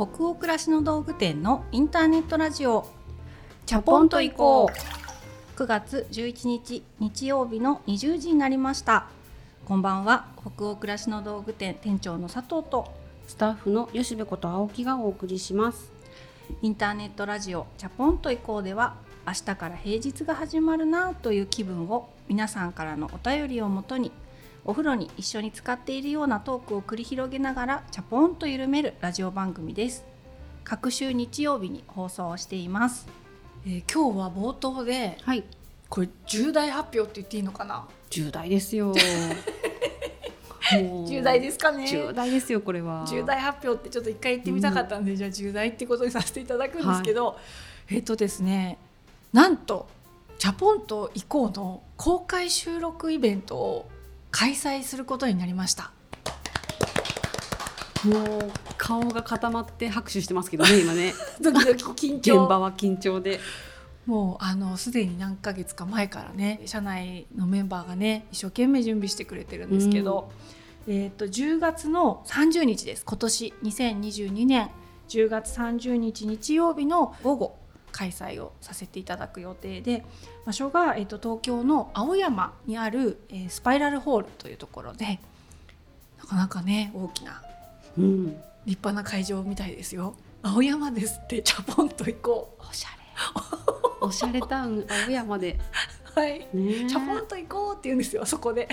北欧暮らしの道具店のインターネットラジオ。チャポンと行こう。9月11日日曜日の20時になりました。こんばんは。北欧暮らしの道具店店長の佐藤とスタッフの吉部こと青木がお送りします。インターネットラジオチャポンと行こうでは明日から平日が始まるなという気分を皆さんからのお便りをもとにお風呂に一緒に使っているようなトークを繰り広げながらチャポンと緩めるラジオ番組です。各週日曜日に放送をしています、えー今日は冒頭ではい。これ重大発表って言っていいのかな？重大ですよ。重大ですかね。重大ですよこれは。重大発表ってちょっと一回言ってみたかったんで、じゃあ重大ってことにさせていただくんですけど、えっとですねなんと「チャポンと行こう」の公開収録イベントを開催することになりました。もう顔が固まって拍手してますけどね 今ね。ドキドキ緊現張場は緊張で。もうあのすでに何ヶ月か前からね社内のメンバーがね一生懸命準備してくれてるんですけど、えー、と10月の30日です。今年2022年。10月30日日曜日の午後開催をさせていただく予定で場所が、えー、と東京の青山にある、えースパイラルホールというところでなかなかね大きなうん立派な会場みたいですよ。青山ですってチャポンと行こう。おしゃれおしゃれタウン青山で はい。ねチャポンと行こうって言うんですよそこで。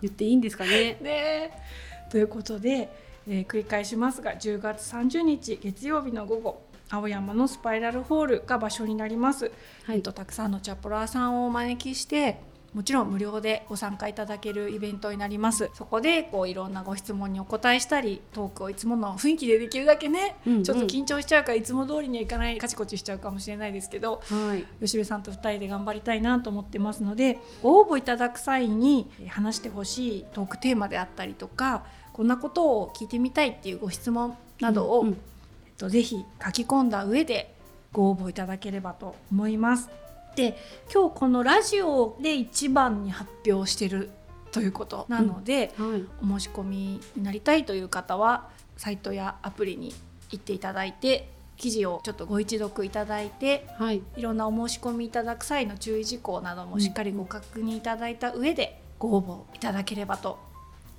言っていいんですかね ねということで、えー繰り返しますが10月30日月曜日の午後青山のスパイラルホールが場所になります、はい。えっと、たくさんのチャポラーさんをお招きしてもちろん無料でご参加いただけるイベントになります。そこでこういろんなご質問にお答えしたりトークをいつもの雰囲気でできるだけね、うんうん。ちょっと緊張しちゃうからいつも通りにはいかないカチコチしちゃうかもしれないですけどはい。吉部さんと2人で頑張りたいなと思ってますのでご応募いただく際にえー話してほしいトークテーマであったりとかこんなことを聞いてみたいっていうご質問などを、うんえっと、ぜひ書き込んだ上でご応募いただければと思います。で今日このラジオで一番に発表してるということなので、はいお申し込みになりたいという方はサイトやアプリに行っていただいて記事をちょっとご一読いただいてはいいろんなお申し込みいただく際の注意事項などもしっかりご確認いただいた上でご応募いただければと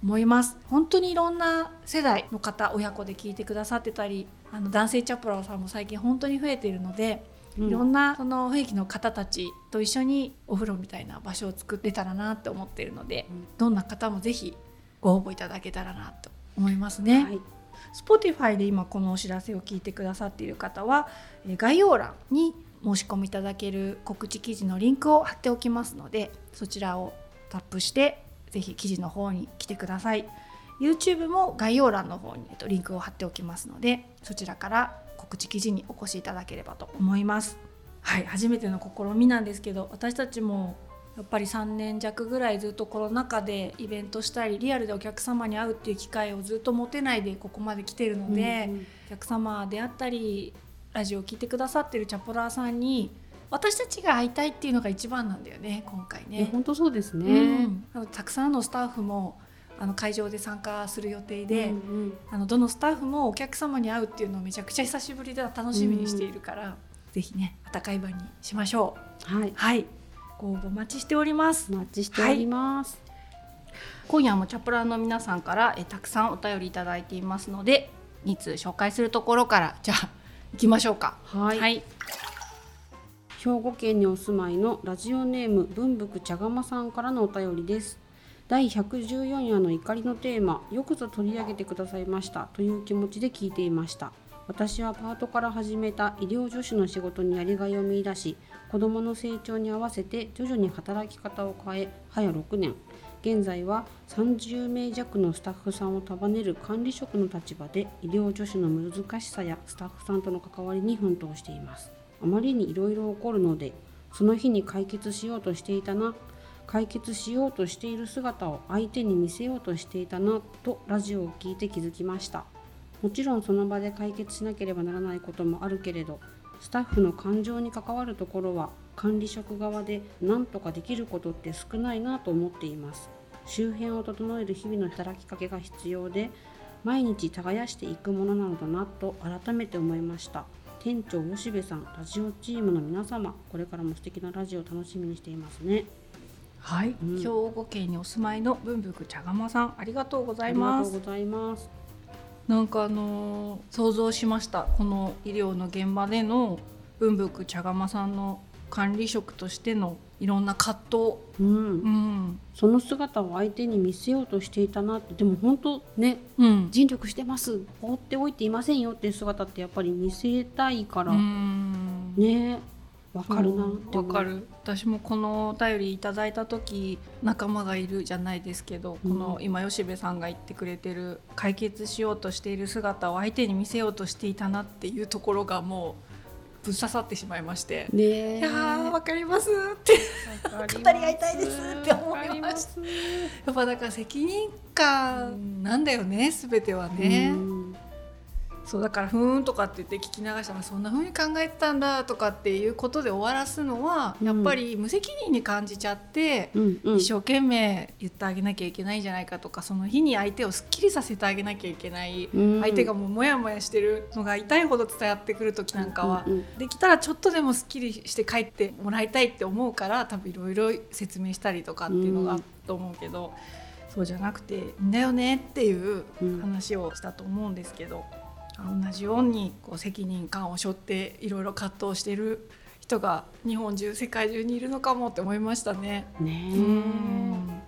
思います。本当にいろんな世代の方親子で聞いてくださってたりあの男性チャプラーさんも最近本当に増えているので、いろんなその雰囲気の方たちと一緒にお風呂みたいな場所を作れたらなって思っているので、うん。どんな方もぜひご応募いただけたらなと思いますね。はい。Spotify で今このお知らせを聞いてくださっている方はえー概要欄に申し込みいただける告知記事のリンクを貼っておきますのでそちらをタップしてぜひ記事の方に来てください。YouTube も概要欄の方に、えっと、リンクを貼っておきますのでそちらから告知記事にお越しいただければと思います。はい初めての試みなんですけど私たちもやっぱり3年弱ぐらいずっとコロナ禍でイベントしたりリアルでお客様に会うっていう機会をずっと持てないでここまで来てるので、うんうん。お客様であったりラジオを聞いてくださってるチャポラーさんに私たちが会いたいっていうのが一番なんだよね今回ね。本当そうですね、うん。たくさんのスタッフもあの会場で参加する予定で、うんうん。あのどのスタッフもお客様に会うっていうのをめちゃくちゃ久しぶりで楽しみにしているから、ぜひね温かい場にしましょう。はい。はい。ご応募お待ちしております。お待ちしております、今夜もチャプラーの皆さんからえたくさんお便りいただいていますので2通紹介するところからじゃあ行きましょうか。はい。はい、兵庫県にお住まいのラジオネーム文福茶釜さんからのお便りです。第114夜の怒りのテーマよくぞ取り上げてくださいました。という気持ちで聞いていました。私はパートから始めた医療助手の仕事にやりがいを見出し子どもの成長に合わせて徐々に働き方を変え早6年。現在は30名弱のスタッフさんを束ねる管理職の立場で医療助手の難しさやスタッフさんとの関わりに奮闘しています。あまりにいろいろ起こるのでその日に解決しようとしていたな解決しようとしている姿を相手に見せようとしていたなとラジオを聞いて気づきました。もちろんその場で解決しなければならないこともあるけれどスタッフの感情に関わるところは管理職側で何とかできることって少ないなと思っています。周辺を整える日々の働きかけが必要で毎日耕していくものなのだなと改めて思いました。店長吉部さんラジオチームの皆様これからも素敵なラジオを楽しみにしていますね。はい、うん。兵庫県にお住まいの文福茶釜さんありがとうござあいます。りがとうございます。なんかあのー想像しました。この医療の現場での文福茶釜さんの管理職としてのいろんな葛藤。うん。うん。その姿を相手に見せようとしていたなって。でも本当ねうん。尽力してます。放っておいていませんよっていう姿ってやっぱり見せたいから、うん。ね。わかるなわかる。私もこのお便りいただいた時仲間がいるじゃないですけど、この今吉部さんが言ってくれてる解決しようとしている姿を相手に見せようとしていたなっていうところがもうぶっ刺さってしまいまして。ねえ。いやーわかりますって。語り合いたいですって思いました。やっぱだから責任感なんだよね全てはね、うんそうだから「ふーん」とかって言って聞き流したらそんな風に考えてたんだとかっていうことで終わらすのはうんやっぱり無責任に感じちゃって、うんうん。一生懸命言ってあげなきゃいけないんじゃないかとかその日に相手をすっきりさせてあげなきゃいけない、うん。相手がもうモヤモヤしてるのが痛いほど伝わってくる時なんかは、うんうんできたらちょっとでもすっきりして帰ってもらいたいって思うから多分いろいろ説明したりとかっていうのがあると思うけど、そうじゃなくていいんだよねっていううん。話をしたと思うんですけど、同じようにこう責任感を背負っていろいろ葛藤している人が日本中世界中にいるのかもって思いましたね。ね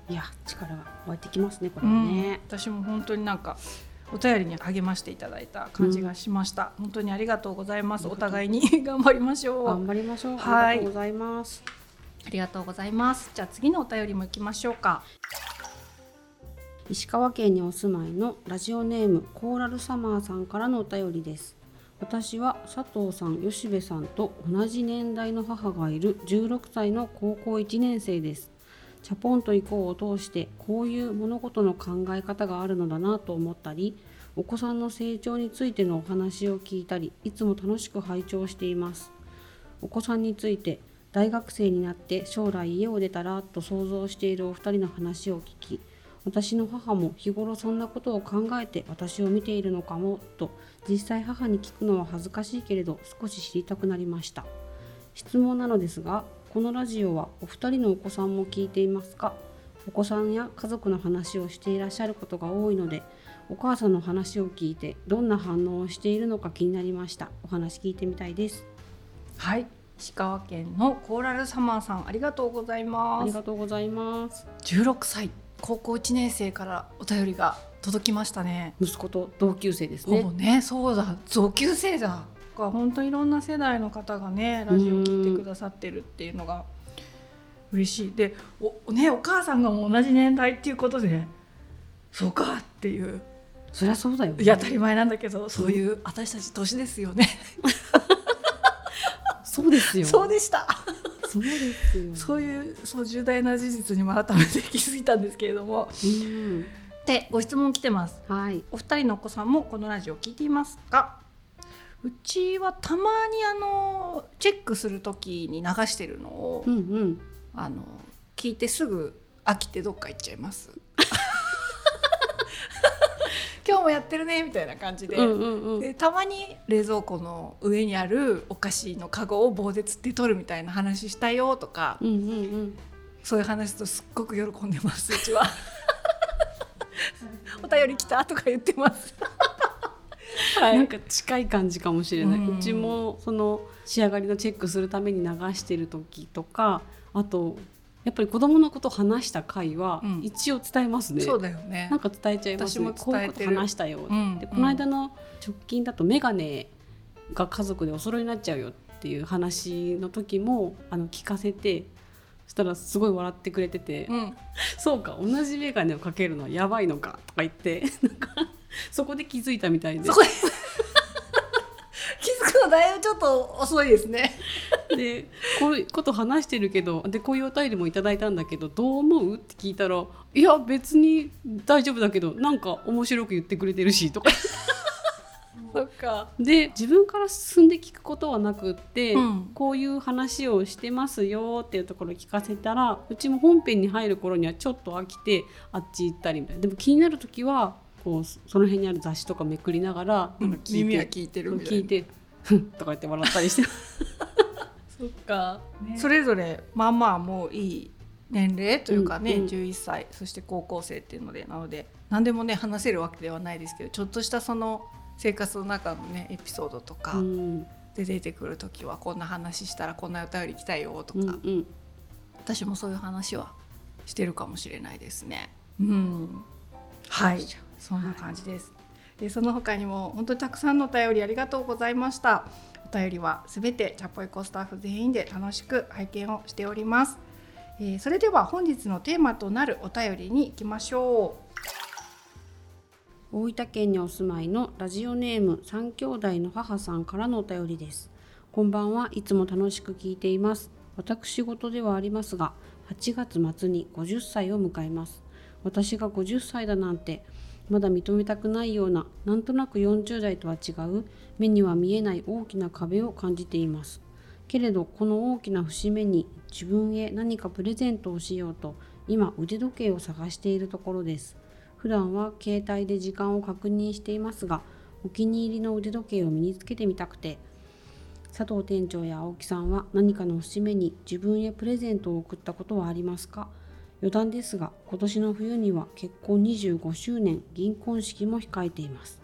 いや力が湧いてきますねこれうん。私も本当になんかお便りに励ましていただいた感じがしました、本当にありがとうございます。お互いに。頑張りましょう。頑張りましょう、はい。ありがとうございます。ありがとうございます。じゃあ次のお便りも行きましょうか石川県にお住まいのラジオネームコーラルサマーさんからのお便りです。私は佐藤さん吉部さんと同じ年代の母がいる16歳の高校1年生です。チャポンと以降を通してこういう物事の考え方があるのだなと思ったりお子さんの成長についてのお話を聞いたりいつも楽しく拝聴しています。お子さんについて大学生になって将来家を出たらと想像しているお二人の話を聞き私の母も日頃そんなことを考えて私を見ているのかもと実際母に聞くのは恥ずかしいけれど少し知りたくなりました。質問なのですがこのラジオはお二人のお子さんも聞いていますか？お子さんや家族の話をしていらっしゃることが多いのでお母さんの話を聞いてどんな反応をしているのか気になりました。お話聞いてみたいです。はい。石川県のコーラルサマーさんありがとうございありますがとうございます。16歳高校1年生からお便りが届きましたね。息子と同級生ですね。ほぼねそうだ。同級生だ。が本当いろんな世代の方がねラジオを聞いてくださってるっていうのが嬉しい。でお,、ね、お母さんがもう同じ年代っていうことでそうかっていう。そりゃそうだよ、ね、いや当たり前なんだけどそういう私たち年ですよね。そうですよ。そうでしたそうですよそういうそう重大な事実にも改めて気づいたんですけれども。うん。でご質問来てます。はい。お二人のお子さんもこのラジオ聞いていますか？うちはたまにあのチェックする時に流してるのを、うんうん。あの聞いてすぐ飽きてどっか行っちゃいます今日もやってるねみたいな感じで,、うんうんうん。でたまに冷蔵庫の上にあるお菓子のカゴを棒で釣って取るみたいな話したよとか、うんうんうん。そういう話とすっごく喜んでますうちは。お便り来たとか言ってます。はなんか近い感じかもしれない、ううんちもその仕上がりのチェックするために流してる時とかあとやっぱり子供のことを話した回はうん。一応伝えますね、そうだよね。なんか伝えちゃいますね。私も伝えてる。こういうこと話したよ、うんでこの間の直近だとメガネが家族でお揃いになっちゃうよっていう話の時もあの聞かせてそしたらすごい笑ってくれてて、うん。そうか同じ眼鏡をかけるのはやばいのかとか言ってなんかそこで気づいたみたいでのだいぶちょっと遅いですね。でこういうこと話してるけどでこういうお便りもいただいたんだけどどう思う？って聞いたら「いや別に大丈夫だけどなんか面白く言ってくれてるし」とか。そっか。で自分から進んで聞くことはなくって、うん。こういう話をしてますよっていうところを聞かせたらうちも本編に入る頃にはちょっと飽きてあっち行ったりみたいな。でも気になる時はここうその辺にある雑誌とかめくりながらなんか聞いて耳は聞いてるみたいな。聞いて とか言って笑ったりして。そっか、それぞれまあまあもういい年齢というかね、うんうん。11歳そして高校生っていうのでなので何でもね話せるわけではないですけどちょっとしたその生活の中のねエピソードとかうん。で出てくる時はこんな話したらこんなお便り来たよとか、うんうん。私もそういう話はしてるかもしれないですね。うん、はい、そんな感じです。で、その他にも本当にたくさんのお便りありがとうございました。お便りはすべてチャポイコスタッフ全員で楽しく拝見をしております。えーそれでは本日のテーマとなるお便りに行きましょう。大分県にお住まいのラジオネーム三兄弟の母さんからのお便りです。こんばんは。いつも楽しく聞いています。私事ではありますが8月末に50歳を迎えます。私が50歳だなんてまだ認めたくないようななんとなく40代とは違う目には見えない大きな壁を感じています。けれどこの大きな節目に自分へ何かプレゼントをしようと今腕時計を探しているところです。普段は携帯で時間を確認していますがお気に入りの腕時計を身につけてみたくて佐藤店長や青木さんは何かの節目に自分へプレゼントを送ったことはありますか？余談ですが今年の冬には結婚25周年銀婚式も控えています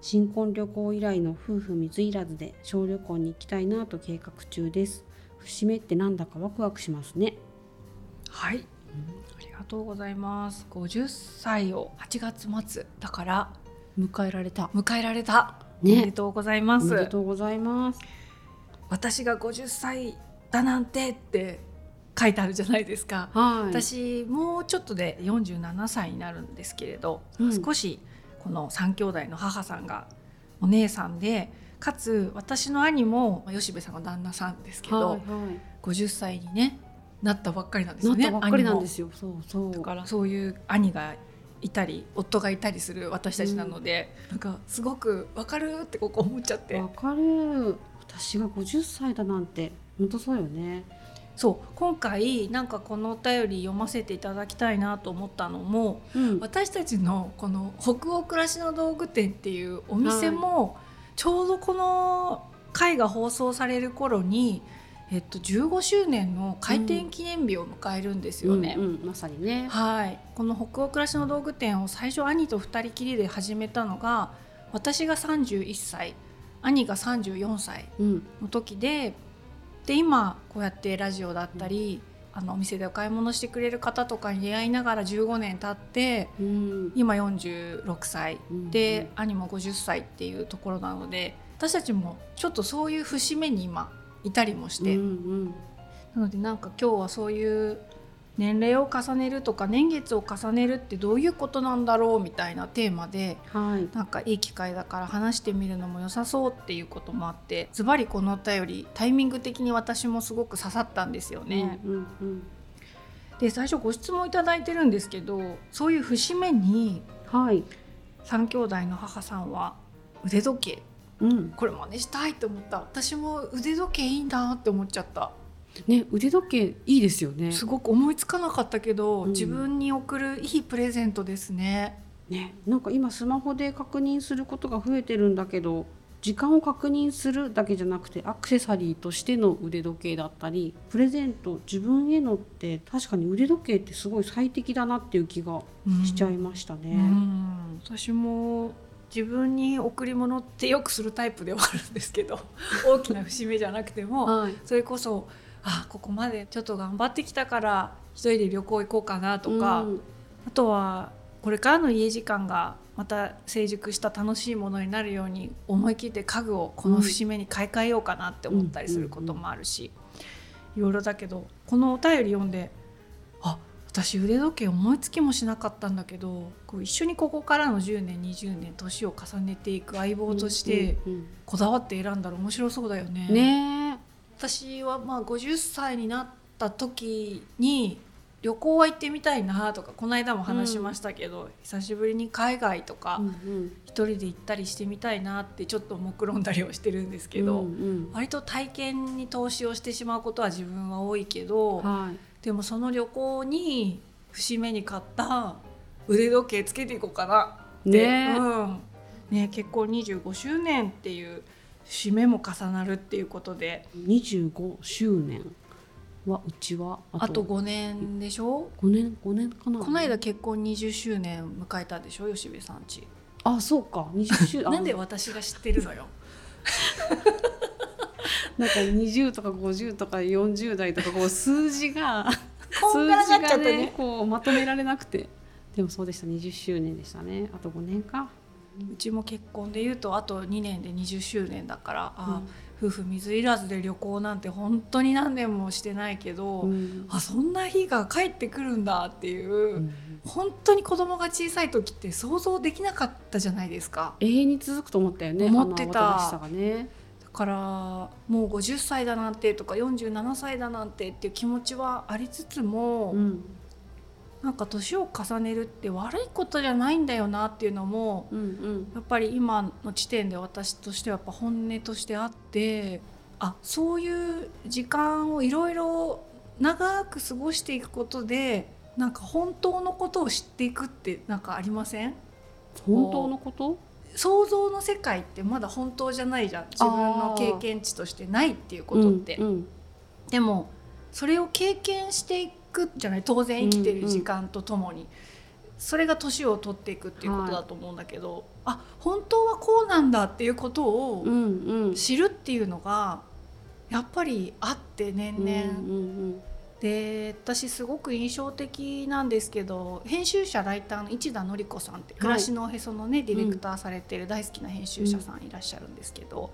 新婚旅行以来の夫婦水入らずで小旅行に行きたいなと計画中です節目ってなんだかワクワクしますねう。はい、ありがとうございます。50歳を8月末だから迎えられた迎えられた。ねおめでとうございま。おめですとうございます私が50歳だなんてって書いてあるじゃないですか。はい私もうちょっとで47歳になるんですけれど、うん少しこの3兄弟の母さんがお姉さんでかつ私の兄もまあ吉部さんが旦那さんですけど、はいはい50歳にねなったばっかりなんですなよねったばっかりなんで兄すよ。そうそう。もだからそういう兄がいたり夫がいたりする私たちなので、なんかすごくわかるってここ思っちゃってわかる。私が50歳だなんて本当そうよね。そう今回なんかこのお便り読ませていただきたいなと思ったのもうん。私たちのこの北欧暮らしの道具店っていうお店もちょうどこの回が放送される頃に、えっと、15周年の開店記念日を迎えるんですよね。うんうんまさにね。はい、この北欧暮らしの道具店を最初兄と2人きりで始めたのが私が31歳兄が34歳うん。の時でで今こうやってラジオだったり、あのお店でお買い物してくれる方とかに出会いながら15年経ってうん。今46歳うんで、兄も50歳っていうところなので私たちもちょっとそういう節目に今いたりもして、うんうん。なのでなんか今日はそういう年齢を重ねるとか年月を重ねるってどういうことなんだろうみたいなテーマではい。なんかいい機会だから話してみるのも良さそうっていうこともあってズバリこのお便りタイミング的に私もすごく刺さったんですよね。うんうんで最初ご質問いただいてるんですけどそういう節目にうん。はい。3兄弟の母さんは腕時計うん。これ真似したいと思った私も腕時計いいなって思っちゃったね腕時計いいですよね。すごく思いつかなかったけど、うん自分に送るいいプレゼントですねねなんか今スマホで確認することが増えてるんだけど。時間を確認するだけじゃなくてアクセサリーとしての腕時計だったりプレゼント自分へのって確かに腕時計ってすごい最適だなっていう気がしちゃいましたね。うん私も自分に贈り物ってよくするタイプではあるんですけど 大きな節目じゃなくてもはい。それこそあここまでちょっと頑張ってきたから一人で旅行行こうかなとか、うん。あとはこれからの家時間がまた成熟した楽しいものになるように思い切って家具をこの節目に買い替えようかなって思ったりすることもあるし、いろいろだけどこのお便り読んであ私腕時計思いつきもしなかったんだけどこう一緒にここからの10年20年年を重ねていく相棒としてこだわって選んだら面白そうだよね。うんね私はまあ50歳になった時に旅行は行ってみたいなとかこの間も話しましたけど、久しぶりに海外とかうんうん。一人で行ったりしてみたいなってちょっと目論んだりはしてるんですけど、うんうん。割と体験に投資をしてしまうことは自分は多いけど、はい。でもその旅行に節目に買った腕時計つけていこうかなね。うん。ね、結婚25周年っていう節目も重なるっていうことで。25周年はうちはあと。5年でしょ？5年5年かな。この間結婚20周年迎えたでしょ？吉部さんち。あそうか。20周 なんで私が知ってるのよ？なんか20とか50とか40代とかこう数字が数字がねこうまとめられなくて。でもそうでした。20周年でしたね。あと5年かうちも結婚でいうとあと2年で20周年だから、あ夫婦水入らずで旅行なんて本当に何年もしてないけど、うん。あそんな日が帰ってくるんだっていう、うん。本当に子供が小さい時って想像できなかったじゃないですか。永遠に続くと思ったよね思ってた。ね。だからもう50歳だなんてとか47歳だなんてっていう気持ちはありつつも、うんなんか年を重ねるって悪いことじゃないんだよなっていうのもうんうん。やっぱり今の地点で私としてはやっぱ本音としてあってあそういう時間をいろいろ長く過ごしていくことでなんか本当のことを知っていくってなんかありません？本当のこと？想像の世界ってまだ本当じゃないじゃん。自分の経験値としてないっていうことって、うんうん。でもそれを経験していくじゃない？当然生きてる時間とともに、それが年を取っていくっていうことだと思うんだけど、あ本当はこうなんだっていうことをうんうん。知るっていうのがやっぱりあって年々、うんうんで私すごく印象的なんですけど編集者ライターの市田典子さんって「暮らしのおへそ」のね、ディレクターされてる大好きな編集者さん。いらっしゃるんですけど、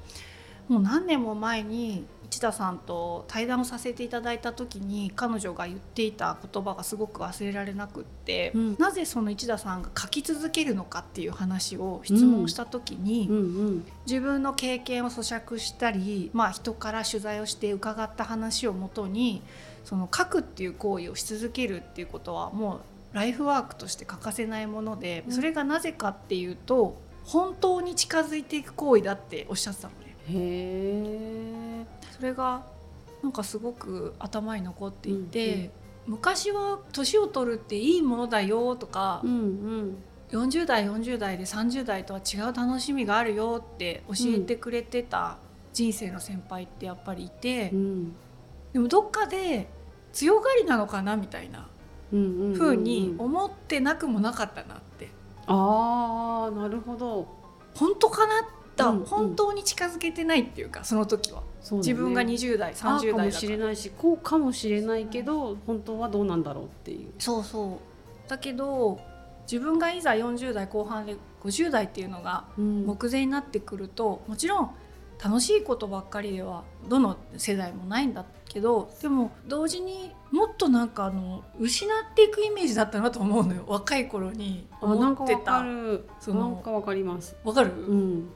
もう何年も前に市田さんと対談をさせていただいた時に彼女が言っていた言葉がすごく忘れられなくって、うん。なぜその市田さんが書き続けるのかっていう話を質問した時に、うん。うん自分の経験を咀嚼したり、まあ、人から取材をして伺った話をもとにその書くっていう行為をし続けるっていうことはもうライフワークとして欠かせないものでそれがなぜかっていうと本当に近づいていく行為だっておっしゃってたのね。へえそれがなんかすごく頭に残っていて、うんうん。昔は年を取るっていいものだよとかう、ん40代40代で30代とは違う楽しみがあるよって教えてくれてた人生の先輩ってやっぱりいて、うん。うんでもどっかで強がりなのかなみたいなうんうに思ってなくもなかったなって。ああなるほど。本当かなと、うんうん本当に近づけてないっていうかその時は、ね。自分が20代ああ30かもしれないしこうかもしれないけど本当はどうなんだろうっていう。そうそう。だけど自分がいざ40代後半で50代っていうのがうん。目前になってくるともちろん楽しいことばっかりではどの世代もないんだけどでも同時にもっとなんかあの失っていくイメージだったなと思うのよ。若い頃にあなんかわ思ってたなんかわかります。わかる、うん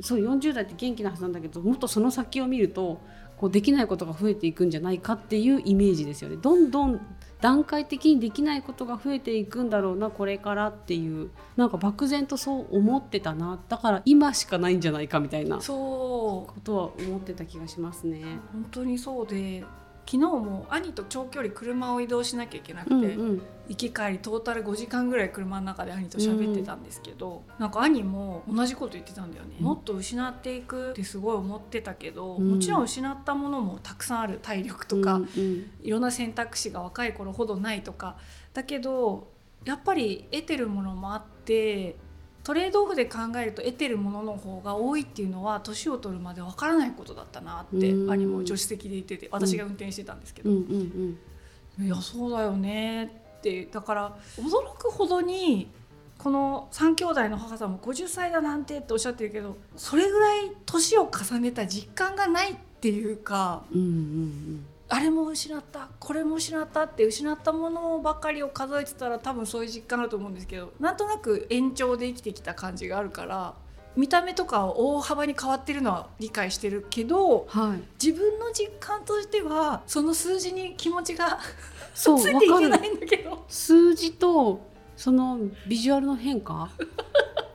そう40代って元気なはずなんだけどもっとその先を見るとこうできないことが増えていくんじゃないかっていうイメージですよね。どんどん段階的にできないことが増えていくんだろうなこれからっていう。なんか漠然とそう思ってたな。だから今しかないんじゃないかみたいなこそう。とは思ってた気がしますね。本当にそうで昨日も兄と長距離車を移動しなきゃいけなくて、うんうん。行き帰りトータル5時間ぐらい車の中で兄と喋ってたんですけど、なんか兄も同じこと言ってたんだよね、うん。もっと失っていくってすごい思ってたけど、うん。もちろん失ったものもたくさんある体力とか、うんうん。いろんな選択肢が若い頃ほどないとか。だけどやっぱり得てるものもあってトレードオフで考えると得てるものの方が多いっていうのは年を取るまでわからないことだったなって、うん。兄も助手席で言ってて私が運転してたんですけど、いやそうだよねって。だから驚くほどにこの3兄弟の母さんも50歳だなんてっておっしゃってるけどそれぐらい年を重ねた実感がないっていうか。うんうんうんあれも失ったこれも失ったって失ったものばかりを数えてたら多分そういう実感あると思うんですけどなんとなく延長で生きてきた感じがあるから見た目とか大幅に変わってるのは理解してるけどはい自分の実感としてはその数字に気持ちが ついていけないんだけど。数字とそのビジュアルの変化？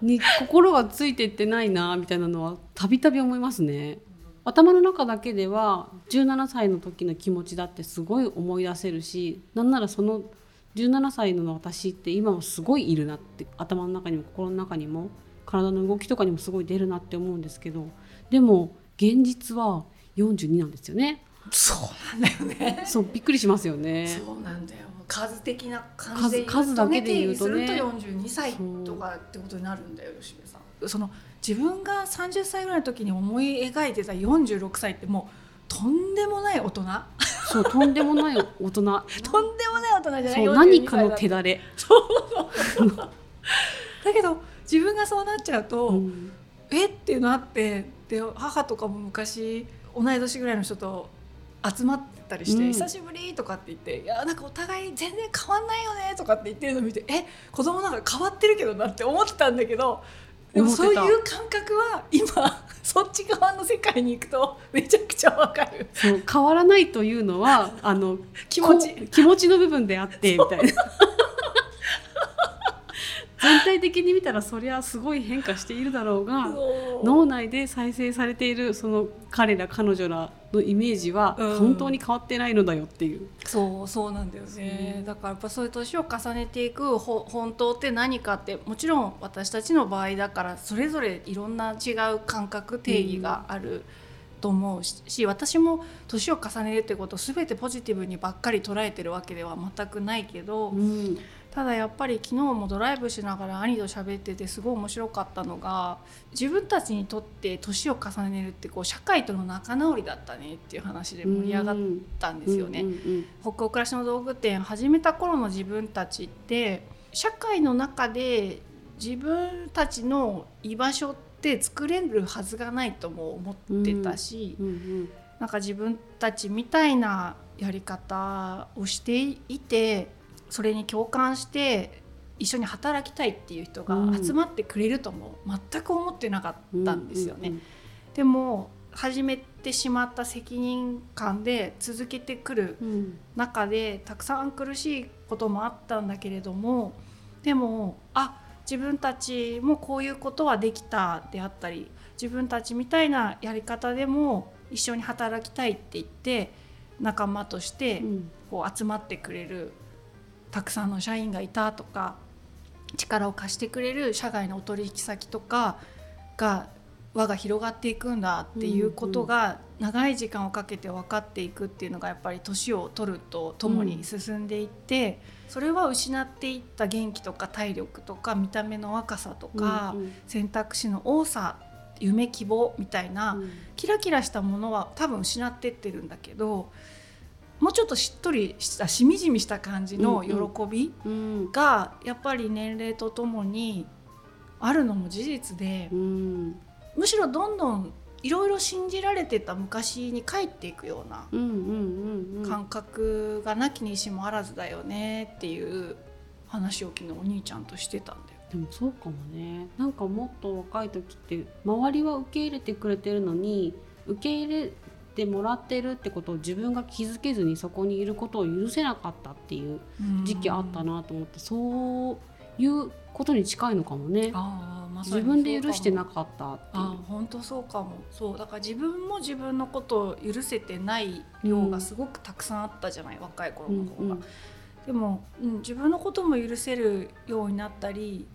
に心がついてってないなみたいなのはたびたび思いますね。頭の中だけでは17歳の時の気持ちだってすごい思い出せるしなんならその17歳の私って今もすごいいるなって頭の中にも心の中にも体の動きとかにもすごい出るなって思うんですけどでも現実は42なんですよね。そうなんだよね。そうびっくりしますよね。そうなんだよ。数的な感じで数だけで言うとね。すると42歳とかってことになるんだよ吉部さん。その自分が30歳ぐらいの時に思い描いてた46歳ってもうとんでもない大人。そうとんでもない大人。とんでもない大人じゃない。何かの手だれ。そうだけど自分がそうなっちゃうと、うん、え？っていうのあってで母とかも昔同い年ぐらいの人と集まってたりして、うん、久しぶりとかって言って「いやなんかお互い全然変わんないよね」とかって言ってるのを見て「え？子供なんか変わってるけどな」って思ってたんだけどでもそういう感覚は今 そっち側の世界に行くとめちゃくちゃわかる。そう変わらないというのはあの 気持ち。気持ちの部分であってみたいな全体的に見たらそりゃすごい変化しているだろうが脳内で再生されているその彼ら彼女らのイメージは本当に変わってないのだよっていう、うん、そうそうなんだよね。だからやっぱそういう年を重ねていくほ本当って何かってもちろん私たちの場合だからそれぞれいろんな違う感覚定義がある。と思うし私も年を重ねるってことを全てポジティブにばっかり捉えてるわけでは全くないけど、うん、ただやっぱり昨日もドライブしながら兄と喋っててすごい面白かったのが自分たちにとって年を重ねるってこう社会との仲直りだったねっていう話で盛り上がったんですよね。北欧暮らしの道具店始めた頃の自分たちって社会の中で自分たちの居場所って作れるはずがないとも思ってたし、なんか自分たちみたいなやり方をしていてそれに共感して一緒に働きたいっていう人が集まってくれるとも全く思ってなかったんですよね。でも始めてしまった責任感で続けてくる中でたくさん苦しいこともあったんだけれどもでもあ自分たちもこういうことはできたであったり自分たちみたいなやり方でも一緒に働きたいって言って仲間としてこう集まってくれるたくさんの社員がいたとか力を貸してくれる社外のお取引先とかが輪が広がっていくんだっていうことが長い時間をかけて分かっていくっていうのがやっぱり年を取るとともに進んでいって、それは失っていった元気とか体力とか見た目の若さとか、選択肢の多さ夢希望みたいな、キラキラしたものは多分失ってってるんだけどもうちょっとしっとりしたしみじみした感じの喜びがやっぱり年齢とともにあるのも事実で、むしろどんどんいろいろ信じられてた昔に帰っていくような感覚がなきにしもあらずだよねっていう話を昨日お兄ちゃんとしてたんだよ。でもそうかもね。なんかもっと若い時って周りは受け入れてくれてるのに受け入れてもらってるってことを自分が気づけずにそこにいることを許せなかったっていう時期あったなと思ってそういうことに近いのかもね。あま、自分で許してなかったっていう。本当そうかも。そうだから自分も自分のことを許せてない量がすごくたくさんあったじゃない、うん、若い頃の方が。うんうん、でも、うん、自分のことも許せるようになったり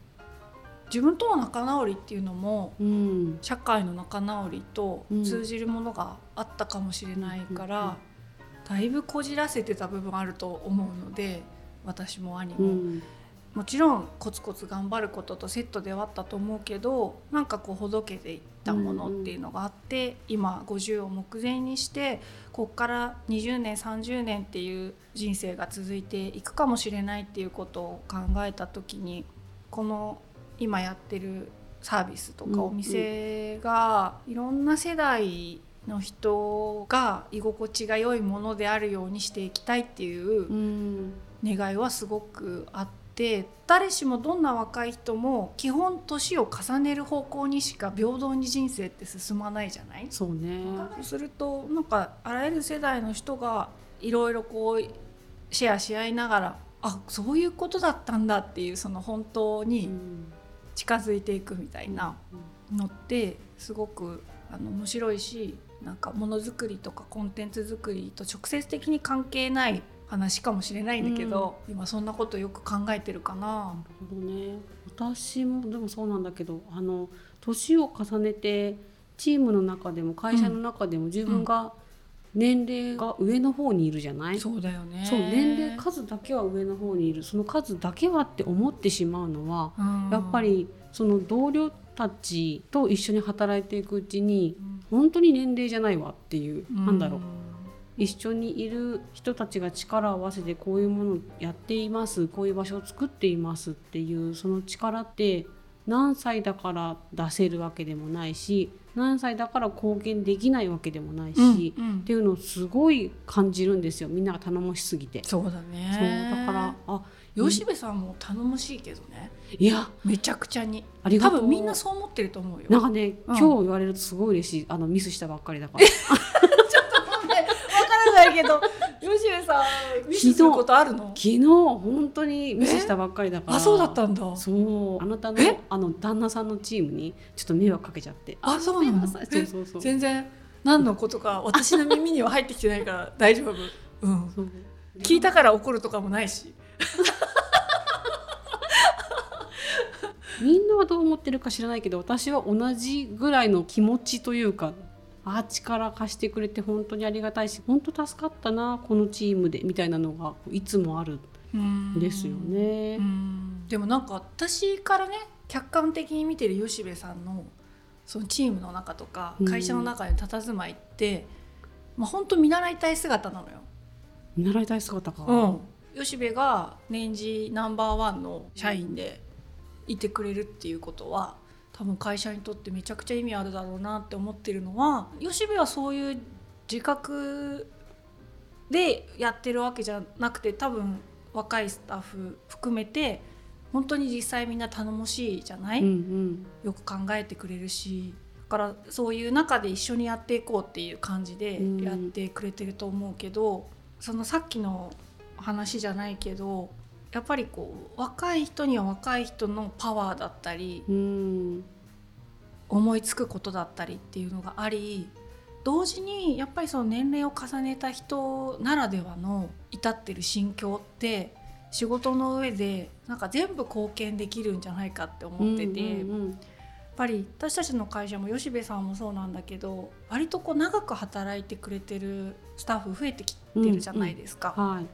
自分との仲直りっていうのも、うん、社会の仲直りと通じるものがあったかもしれないから、だいぶこじらせてた部分あると思うので私も兄も、うん、もちろんコツコツ頑張ることとセットではあったと思うけどなんかこうほどけていったものっていうのがあって、うん、今50を目前にしてこっから20年30年っていう人生が続いていくかもしれないっていうことを考えた時にこの今やってるサービスとかお店がいろんな世代の人が居心地が良いものであるようにしていきたいっていう願いはすごくあって誰しもどんな若い人も基本年を重ねる方向にしか平等に人生って進まないじゃない？そうね。そうするとなんかあらゆる世代の人がいろいろこうシェアし合いながらあそういうことだったんだっていうその本当に近づいていくみたいなのってすごくあの面白いしなんかものづくりとかコンテンツ作りと直接的に関係ない話かもしれないんだけど、今そんなことよく考えてるかな。なるほどね。私もでもそうなんだけどあの年を重ねてチームの中でも会社の中でも自分が年齢が上の方にいるじゃない、そうだよね。そう年齢数だけは上の方にいる。その数だけはって思ってしまうのは、うん。やっぱりその同僚たちと一緒に働いていくうちにうん。本当に年齢じゃないわっていう、うん。なんだろう。一緒にいる人たちが力を合わせてこういうものをやっていますこういう場所を作っていますっていうその力って何歳だから出せるわけでもないし何歳だから貢献できないわけでもないし、うんうん。っていうのをすごい感じるんですよ。みんなが頼もしすぎて。そうだそうねだからあ吉部さんも頼もしいけどね。いや。めちゃくちゃに。ありがとう。多分みんなそう思ってると思うよ。なんかね、うん。今日言われるとすごい嬉しい。あのミスしたばっかりだから。わからないけど吉部さんミスすることあるの？昨日本当にミスしたばっかりだから。あそうだったんだ。そう。あなたのえ？あの旦那さんのチームにちょっと迷惑かけちゃって。あそうなの？そうそうそう。全然何のことか私の耳には入ってきてないから大丈夫、う。ん、聞いたから怒るとかもないし。みんなはどう思ってるか知らないけど私は同じぐらいの気持ちというかあ力貸してくれて本当にありがたいし本当助かったなこのチームでみたいなのがいつもあるんですよね。う。ん。でもなんか私からね客観的に見てる吉部さんのそのチームの中とかうん。会社の中で佇まいって、まあ本当見習いたい姿なのよ。見習いたい姿か、うん、吉部が年次ナンバーワンの社員でいてくれるっていうことは多分会社にとってめちゃくちゃ意味あるだろうなって思ってるのは吉部はそういう自覚でやってるわけじゃなくて多分若いスタッフ含めて本当に実際みんな頼もしいじゃない、うんうん。よく考えてくれるしだからそういう中で一緒にやっていこうっていう感じでうん。やってくれてると思うけど、そのさっきの話じゃないけどやっぱりこう若い人には若い人のパワーだったりうん。思いつくことだったりっていうのがあり同時にやっぱりその年齢を重ねた人ならではの至ってる心境って仕事の上でなんか全部貢献できるんじゃないかって思ってて。うんうんやっぱり私たちの会社も吉部さんもそうなんだけど割とこう長く働いてくれてるスタッフ増えてきてるじゃないですか、うんはい。で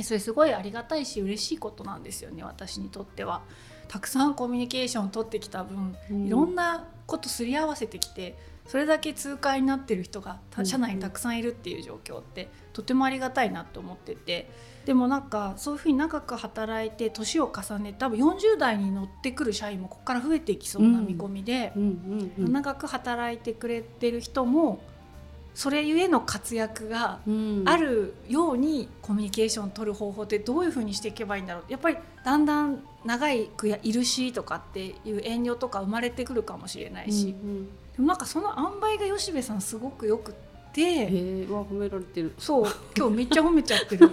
それすごいありがたいし嬉しいことなんですよね私にとっては。たくさんコミュニケーションを取ってきた分、うんいろんなことすり合わせてきてそれだけ通過になってる人が社内にたくさんいるっていう状況ってとてもありがたいなと思っててでもなんかそういうふうに長く働いて年を重ねて多分40代に乗ってくる社員もここから増えていきそうな見込みで。長く働いてくれてる人もそれゆえの活躍がうん。あるようにコミュニケーションを取る方法ってどういうふうにしていけばいいんだろう。やっぱりだんだん長いくやいるしとかっていう遠慮とか生まれてくるかもしれないし、うんうん。でもなんかその塩梅が吉部さんすごくよくって。へえうわ褒められてる。そう 今日めっちゃ褒めちゃってる。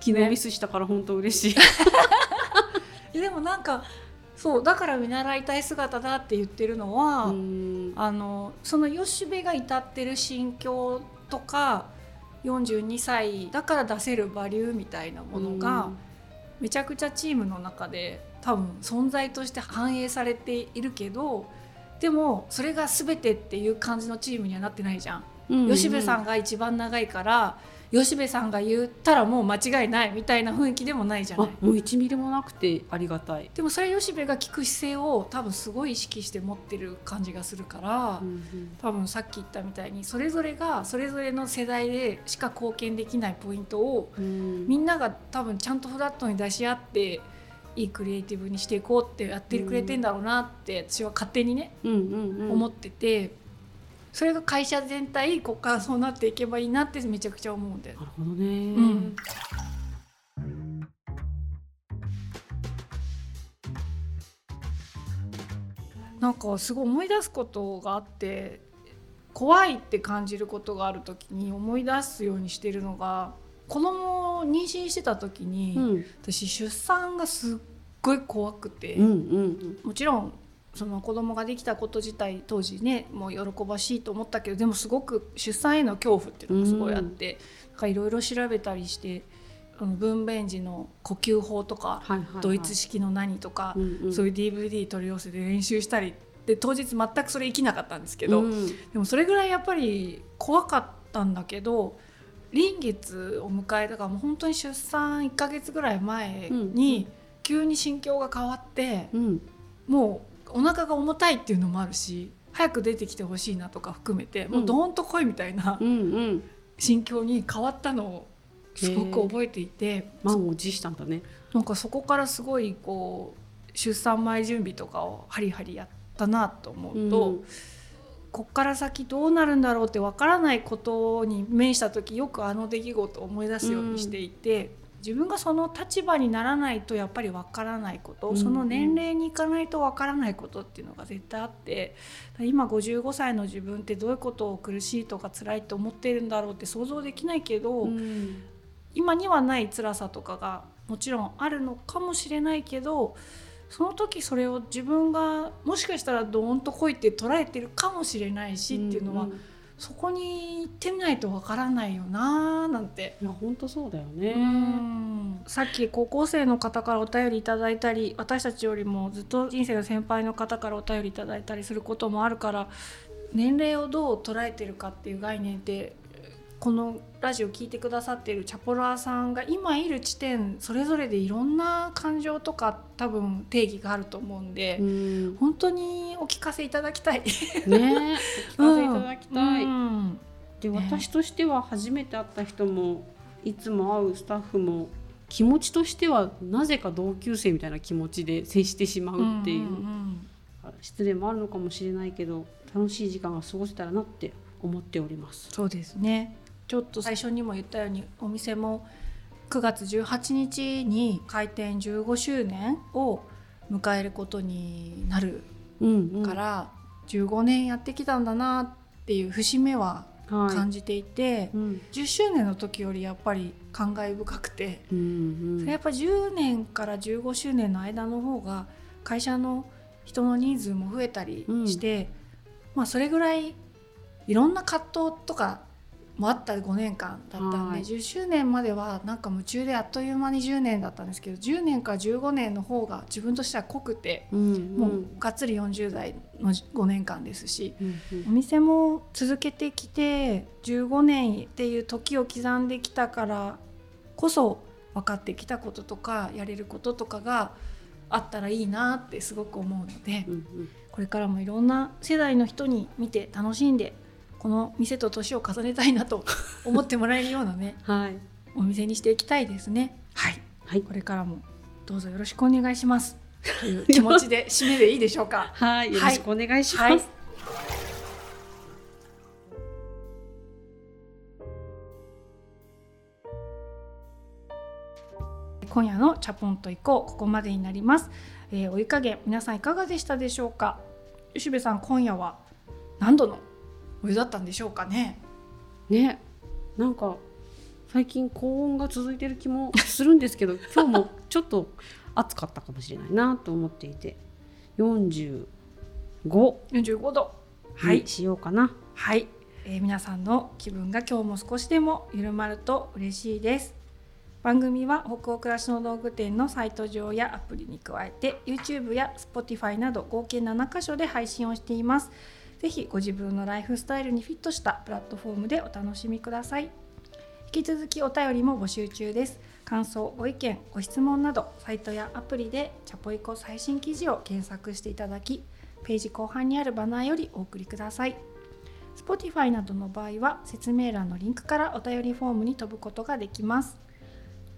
昨日ミスしたから本当嬉しい。でもなんかそうだから見習いたい姿だって言ってるのは、うん。あのその吉部が至ってる心境とか42歳だから出せるバリューみたいなものがめちゃくちゃチームの中で多分存在として反映されているけどでもそれが全てっていう感じのチームにはなってないじゃん。吉部さんが一番長いから吉部さんが言ったらもう間違いないみたいな雰囲気でもないじゃないあ。もう1ミリもなくてありがたい、でもそれ吉部が聞く姿勢を多分すごい意識して持ってる感じがするから。うん多分さっき言ったみたいにそれぞれがそれぞれの世代でしか貢献できないポイントをうんみんなが多分ちゃんとフラットに出し合っていいクリエイティブにしていこうってやってくれてんだろうなって私は勝手にね、うんうんうん思っててそれが会社全体ここからそうなっていけばいいなってめちゃくちゃ思うんだよ。なるほどね、うんなんかすごい思い出すことがあって怖いって感じることがある時に思い出すようにしてるのが子供を妊娠してた時に、うん。私出産がすっごい怖くて、うんうん。もちろんその子供ができたこと自体当時ねもう喜ばしいと思ったけどでもすごく出産への恐怖っていうのがすごいあって、なんかいろいろ調べたりしてあの分娩時の呼吸法とか、ドイツ式の何とか、うんうん。そういう DVD 取り寄せて練習したりで当日全くそれ生きなかったんですけど、うん。でもそれぐらいやっぱり怖かったんだけど臨月を迎えたからもう本当に出産1ヶ月ぐらい前に急に心境が変わって、うん。もうお腹が重たいっていうのもあるし早く出てきてほしいなとか含めて、もうどーんと来いみたいな心境に変わったのをすごく覚えていて、満を持したんだね。なんかそこからすごいこう出産前準備とかをハリハリやったなと思うと、うん。こっから先どうなるんだろうってわからないことに面した時よくあの出来事を思い出すようにしていて、自分がその立場にならないとやっぱりわからないこと、うんその年齢に行かないとわからないことっていうのが絶対あって今55歳の自分ってどういうことを苦しいとか辛いと思っているんだろうって想像できないけど、うん。今にはない辛さとかがもちろんあるのかもしれないけどその時それを自分がもしかしたらドーンと来いって捉えてるかもしれないしっていうのは、んんそこに行ってみないとわからないよなーなんて。いや本当そうだようねんさっき高校生の方からお便りいただいたり私たちよりもずっと人生の先輩の方からお便りいただいたりすることもあるから年齢をどう捉えてるかっていう概念ってこのラジオ聞いてくださっているチャポラーさんが今いる地点それぞれでいろんな感情とか多分定義があると思うんで、うん。本当にお聞かせいただきたい。ね。お聞かせいただきたい、うん。でね私としては初めて会った人もいつも会うスタッフも気持ちとしてはなぜか同級生みたいな気持ちで接してしまうっていう,、失礼もあるのかもしれないけど楽しい時間が過ごせたらなって思っております。そうですねちょっと最初にも言ったようにお店も9月18日に開店15周年を迎えることになるうんうん。から、15年やってきたんだなっていう節目ははい感じていて、うん10周年の時よりやっぱり感慨深くて、うんうん。それやっぱ10年から15周年の間の方が会社の人の人数も増えたりして、まあそれぐらいいろんな葛藤とかもあった5年間だったんで、はい。10周年まではなんか夢中であっという間に10年だったんですけど10年から15年の方が自分としては濃くて、うんもうがっつり40代の5年間ですし。うんうん。お店も続けてきて15年っていう時を刻んできたからこそ分かってきたこととかやれることとかがあったらいいなってすごく思うのでうんうん。これからもいろんな世代の人に見て楽しんでこの店と年を重ねたいなと 思ってもらえるようなねはい。お店にしていきたいですね。はい。はい。これからもどうぞよろしくお願いします。という気持ちで締めでいいでしょうか。はい。よろしくお願いします。はい。今夜のチャポンと行こうここまでになります、えーお湯加減皆さんいかがでしたでしょうか？吉部さん今夜は何度のお湯だったんでしょうかね。ね。なんか最近高温が続いてる気もするんですけど 今日もちょっと暑かったかもしれないなと思っていて。45 45度。はい。にしようかな。はい、えー皆さんの気分が今日も少しでも緩まると嬉しいです。番組は北欧暮らしの道具店のサイト上やアプリに加えて YouTube や Spotify など合計7カ所で配信をしていますぜひご自分のライフスタイルにフィットしたプラットフォームでお楽しみください。引き続きお便りも募集中です。感想ご意見ご質問などサイトやアプリでチャポイコ最新記事を検索していただきページ後半にあるバナーよりお送りください。Spotify などの場合は説明欄のリンクからお便りフォームに飛ぶことができます。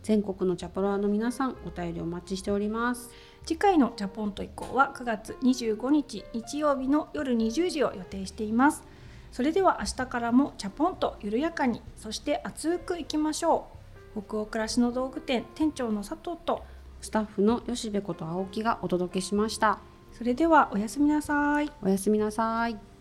全国のチャポラーの皆さんお便りお待ちしております。次回のジャポンと以降は9月25日日曜日の夜20時を予定していますそれでは明日からもチャポンと緩やかにそして熱くいきましょう北欧暮らしの道具店店長の佐藤とスタッフの吉部こと青木がお届けしました。それではおやすみなさいおやすみなさい。